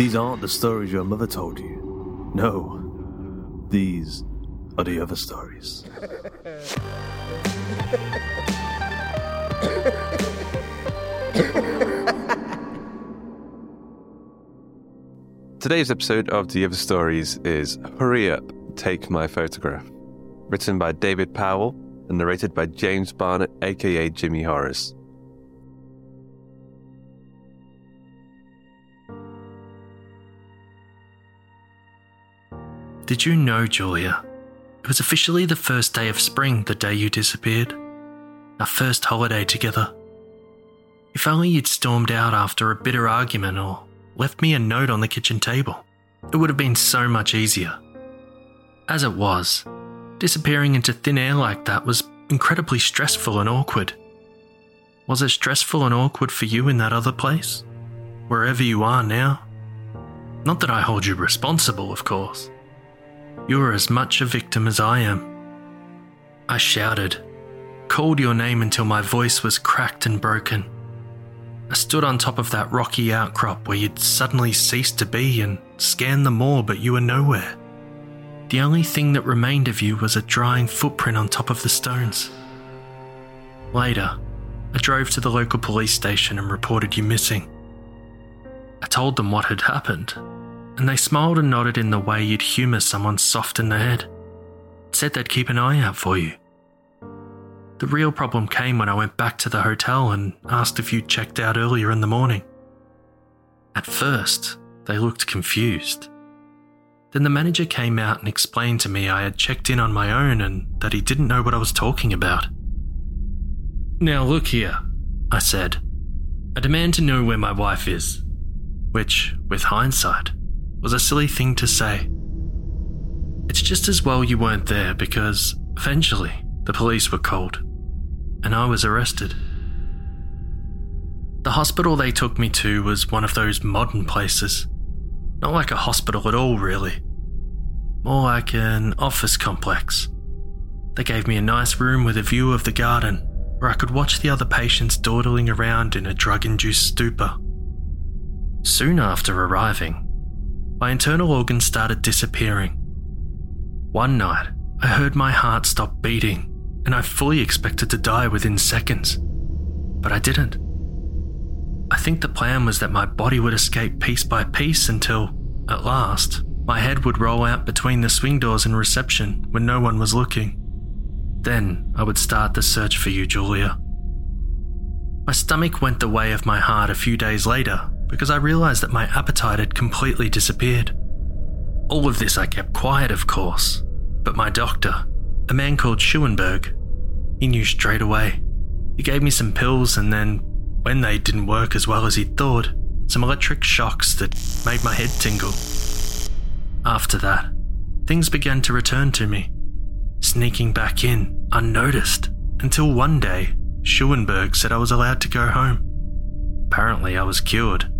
These aren't the stories your mother told you. No, these are the other stories. Today's episode of The Other Stories is Hurry Up, Take My Photograph. Written by David Powell and narrated by James Barnett, aka Jimmy Horrors. Did you know, Giulia? It was officially the first day of spring the day you disappeared. Our first holiday together. If only you'd stormed out after a bitter argument or left me a note on the kitchen table, it would have been so much easier. As it was, disappearing into thin air like that was incredibly stressful and awkward. Was it stressful and awkward for you in that other place? Wherever you are now? Not that I hold you responsible, of course. You are as much a victim as I am. I shouted, called your name until my voice was cracked and broken. I stood on top of that rocky outcrop where you'd suddenly ceased to be and scanned the moor, but you were nowhere. The only thing that remained of you was a drying footprint on top of the stones. Later, I drove to the local police station and reported you missing. I told them what had happened, and they smiled and nodded in the way you'd humour someone soft in the head. Said they'd keep an eye out for you. The real problem came when I went back to the hotel and asked if you'd checked out earlier in the morning. At first, they looked confused. Then the manager came out and explained to me I had checked in on my own and that he didn't know what I was talking about. Now, look here, I said. I demand to know where my wife is. Which, with hindsight, was a silly thing to say. It's just as well you weren't there because eventually the police were called and I was arrested. The hospital they took me to was one of those modern places. Not like a hospital at all, really. More like an office complex. They gave me a nice room with a view of the garden where I could watch the other patients dawdling around in a drug induced stupor. Soon after arriving, my internal organs started disappearing. One night, I heard my heart stop beating, and I fully expected to die within seconds. But I didn't. I think the plan was that my body would escape piece by piece until, at last, my head would roll out between the swing doors in reception when no one was looking. Then I would start the search for you, Giulia. My stomach went the way of my heart a few days later because I realized that my appetite had completely disappeared. All of this I kept quiet, of course, but my doctor, a man called Schuenberg, he knew straight away. He gave me some pills, and then, when they didn't work as well as he'd thought, some electric shocks that made my head tingle. After that, things began to return to me, sneaking back in unnoticed until one day Schuenberg said I was allowed to go home. Apparently, I was cured.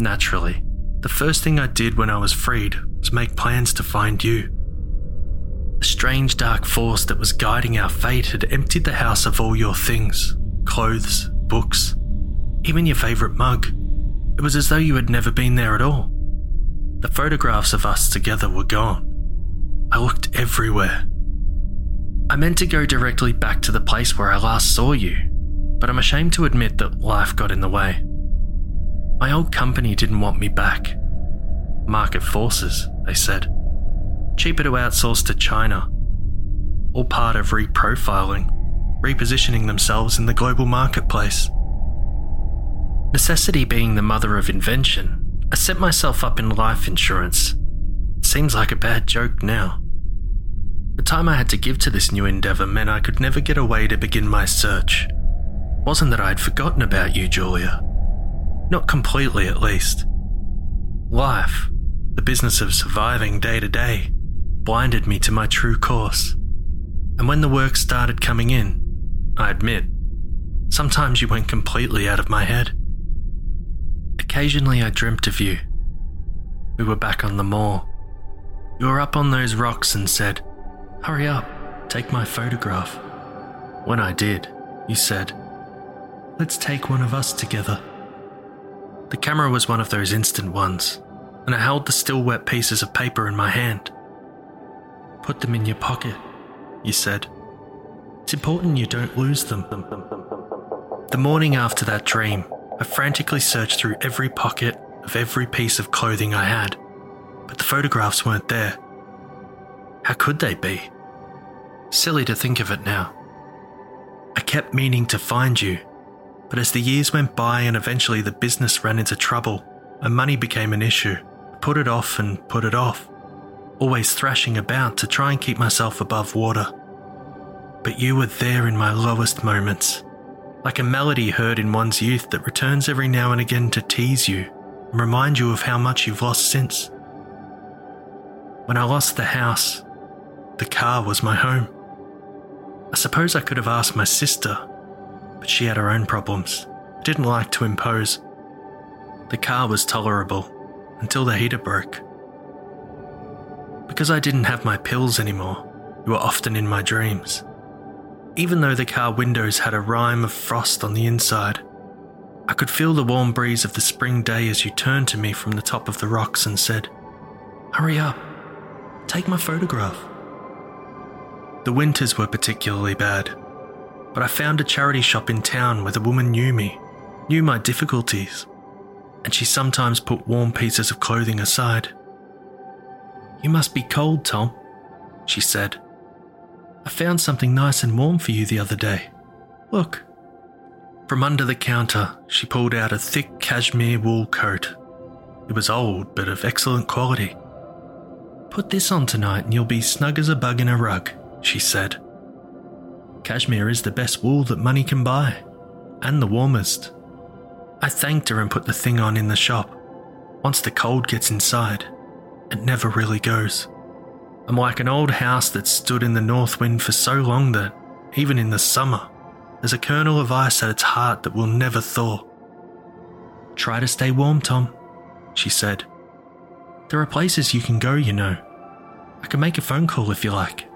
Naturally, the first thing I did when I was freed was make plans to find you. The strange dark force that was guiding our fate had emptied the house of all your things clothes, books, even your favourite mug. It was as though you had never been there at all. The photographs of us together were gone. I looked everywhere. I meant to go directly back to the place where I last saw you, but I'm ashamed to admit that life got in the way. My old company didn't want me back. Market forces, they said. Cheaper to outsource to China. All part of reprofiling, repositioning themselves in the global marketplace. Necessity being the mother of invention, I set myself up in life insurance. seems like a bad joke now. The time I had to give to this new endeavour meant I could never get away to begin my search. Wasn't that I had forgotten about you, Giulia. Not completely, at least. Life, the business of surviving day to day, blinded me to my true course. And when the work started coming in, I admit, sometimes you went completely out of my head. Occasionally I dreamt of you. We were back on the moor. You were up on those rocks and said, Hurry up, take my photograph. When I did, you said, Let's take one of us together. The camera was one of those instant ones, and I held the still wet pieces of paper in my hand. Put them in your pocket, you said. It's important you don't lose them. The morning after that dream, I frantically searched through every pocket of every piece of clothing I had, but the photographs weren't there. How could they be? Silly to think of it now. I kept meaning to find you, but as the years went by and eventually the business ran into trouble and money became an issue, I put it off and put it off always thrashing about to try and keep myself above water. But you were there in my lowest moments, like a melody heard in one's youth that returns every now and again to tease you and remind you of how much you've lost since. When I lost the house, the car was my home. I suppose I could have asked my sister, but she had her own problems. Didn't like to impose. The car was tolerable until the heater broke. Because I didn't have my pills anymore, you were often in my dreams. Even though the car windows had a rime of frost on the inside, I could feel the warm breeze of the spring day as you turned to me from the top of the rocks and said, Hurry up, take my photograph. The winters were particularly bad, but I found a charity shop in town where the woman knew me, knew my difficulties, and she sometimes put warm pieces of clothing aside. You must be cold, Tom, she said. I found something nice and warm for you the other day. Look. From under the counter, she pulled out a thick cashmere wool coat. It was old, but of excellent quality. Put this on tonight and you'll be snug as a bug in a rug, she said. Cashmere is the best wool that money can buy, and the warmest. I thanked her and put the thing on in the shop. Once the cold gets inside, it never really goes. I'm like an old house that stood in the north wind for so long that, even in the summer, there's a kernel of ice at its heart that will never thaw. Try to stay warm, Tom, she said. There are places you can go, you know. I can make a phone call if you like.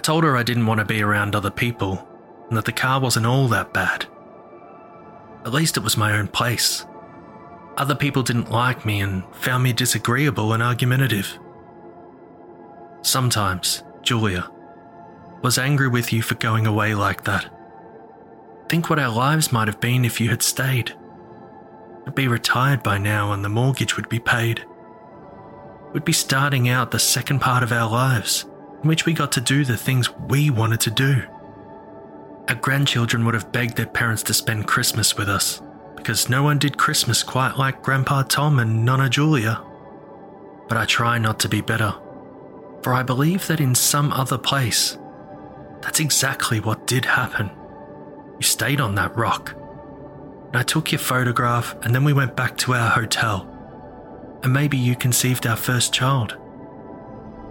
I told her I didn't want to be around other people and that the car wasn't all that bad. At least it was my own place. Other people didn't like me and found me disagreeable and argumentative. Sometimes, Giulia, was angry with you for going away like that. Think what our lives might have been if you had stayed. I'd be retired by now and the mortgage would be paid. We'd be starting out the second part of our lives, in which we got to do the things we wanted to do. Our grandchildren would have begged their parents to spend Christmas with us because no one did Christmas quite like Grandpa Tom and Nonna Giulia. but I try not to be better, for I believe that in some other place, that's exactly what did happen. You stayed on that rock. And I took your photograph, and then we went back to our hotel. And maybe you conceived our first child.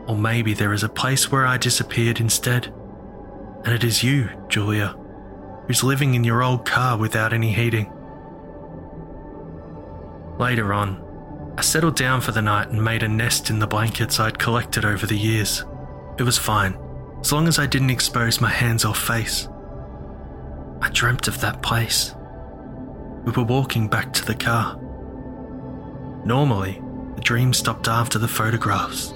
Or maybe there is a place where I disappeared instead. And it is you, Giulia, who's living in your old car without any heating. Later on, I settled down for the night and made a nest in the blankets I'd collected over the years. It was fine, as long as I didn't expose my hands or face. I dreamt of that place. We were walking back to the car. Normally, the dream stopped after the photographs.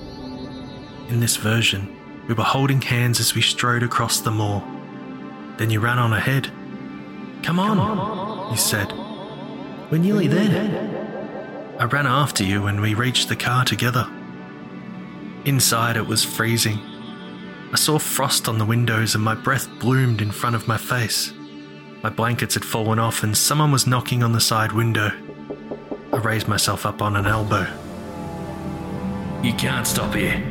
In this version, we were holding hands as we strode across the moor. Then you ran on ahead. Come on, you said. We're nearly there. I ran after you and we reached the car together. Inside, it was freezing. I saw frost on the windows and my breath bloomed in front of my face. My blankets had fallen off and someone was knocking on the side window. I raised myself up on an elbow. You can't stop here,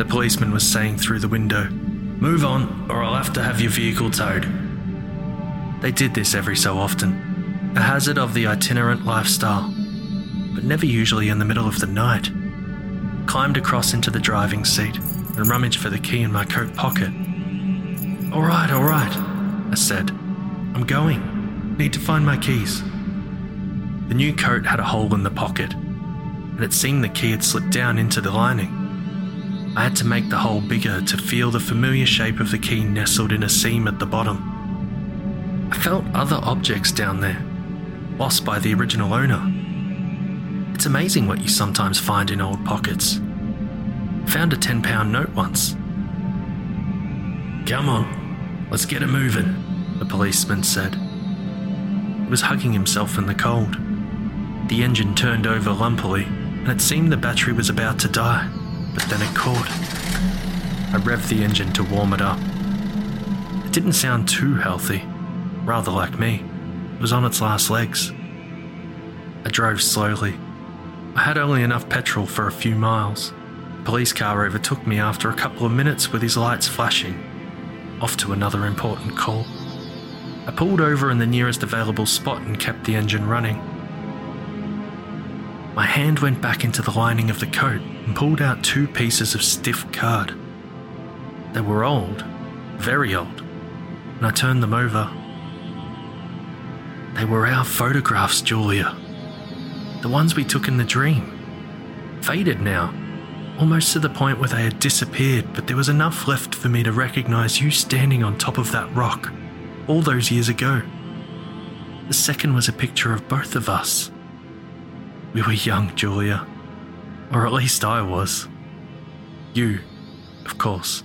the policeman was saying through the window. Move on, or I'll have to have your vehicle towed. They did this every so often, a hazard of the itinerant lifestyle but never usually in the middle of the night. Climbed across into the driving seat and rummaged for the key in my coat pocket. All right, all right, I said. I'm going. Need to find my keys. The new coat had a hole in the pocket, and it seemed the key had slipped down into the lining. I had to make the hole bigger to feel the familiar shape of the key nestled in a seam at the bottom. I felt other objects down there, lost by the original owner. It's amazing what you sometimes find in old pockets. Found a £10 note once. Come on, let's get it moving, the policeman said. He was hugging himself in the cold. The engine turned over lumpily, and it seemed the battery was about to die, but then it caught. I revved the engine to warm it up. It didn't sound too healthy, rather like me. It was on its last legs. I drove slowly, I had only enough petrol for a few miles. A police car overtook me after a couple of minutes with his lights flashing. Off to another important call. I pulled over in the nearest available spot and kept the engine running. My hand went back into the lining of the coat and pulled out two pieces of stiff card. They were old, very old, and I turned them over. They were our photographs, Giulia the ones we took in the dream. Faded now, almost to the point where they had disappeared, but there was enough left for me to recognize you standing on top of that rock all those years ago. The second was a picture of both of us. We were young, Giulia, or at least I was. You, of course,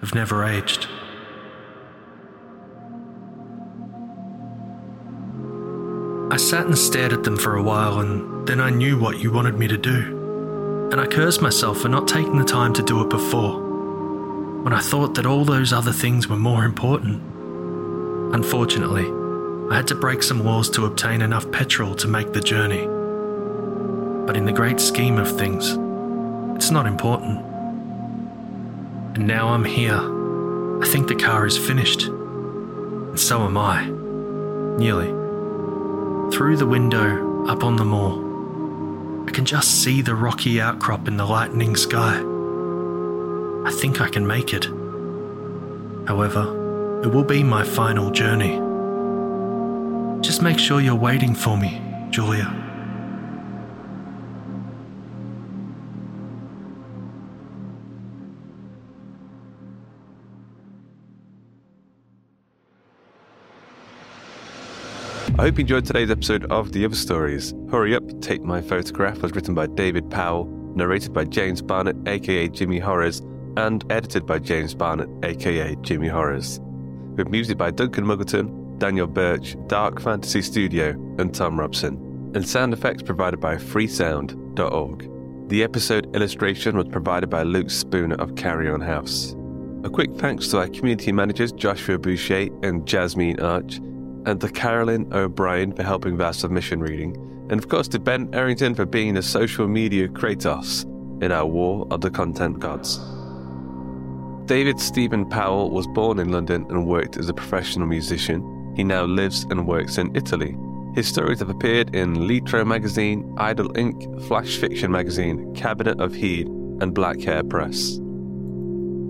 have never aged. I sat and stared at them for a while, and then I knew what you wanted me to do. And I cursed myself for not taking the time to do it before, when I thought that all those other things were more important. Unfortunately, I had to break some laws to obtain enough petrol to make the journey. But in the great scheme of things, it's not important. And now I'm here. I think the car is finished. And so am I. Nearly. Through the window, up on the moor, I can just see the rocky outcrop in the lightening sky. I think I can make it. However, it will be my final journey. Just make sure you're waiting for me, Giulia. I hope you enjoyed today's episode of The Other Stories. Hurry Up, Take My Photograph was written by David Powell, narrated by James Barnett, aka Jimmy Horrors, and edited by James Barnett, aka Jimmy Horrors. With music by Duncan Muggleton, Daniel Birch, Dark Fantasy Studio, and Thom Robson, and sound effects provided by freesound.org. The episode illustration was provided by Luke Spooner of Carrion House. A quick thanks to our community managers Joshua Boucher and Jasmine Arch, and to Carolyn O'Brien for helping with our submission reading, And of course to Ben Errington for being the social media Kratos in our war of the content gods. David Stephen Powell was born in London and worked as a professional musician. He now lives and works in Italy. His stories have appeared in Litro magazine, Idle Ink, Flash Fiction magazine, Cabinet of Heed, and Black Hare Press.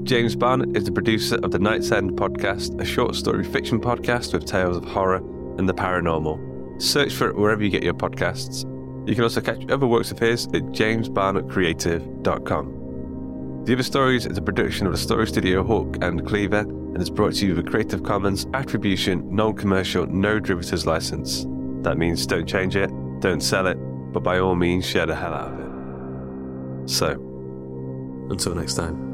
James Barnett is the producer of the Night's End podcast, a short story fiction podcast with tales of horror and the paranormal. Search for it wherever you get your podcasts. You can also catch other works of his at jamesbarnettcreative.com. The Other Stories is a production of the story studio Hawk and Cleaver and is brought to you with a Creative Commons Attribution, Non Commercial, No Derivatives license. That means don't change it, don't sell it, but by all means share the hell out of it. So, Until next time.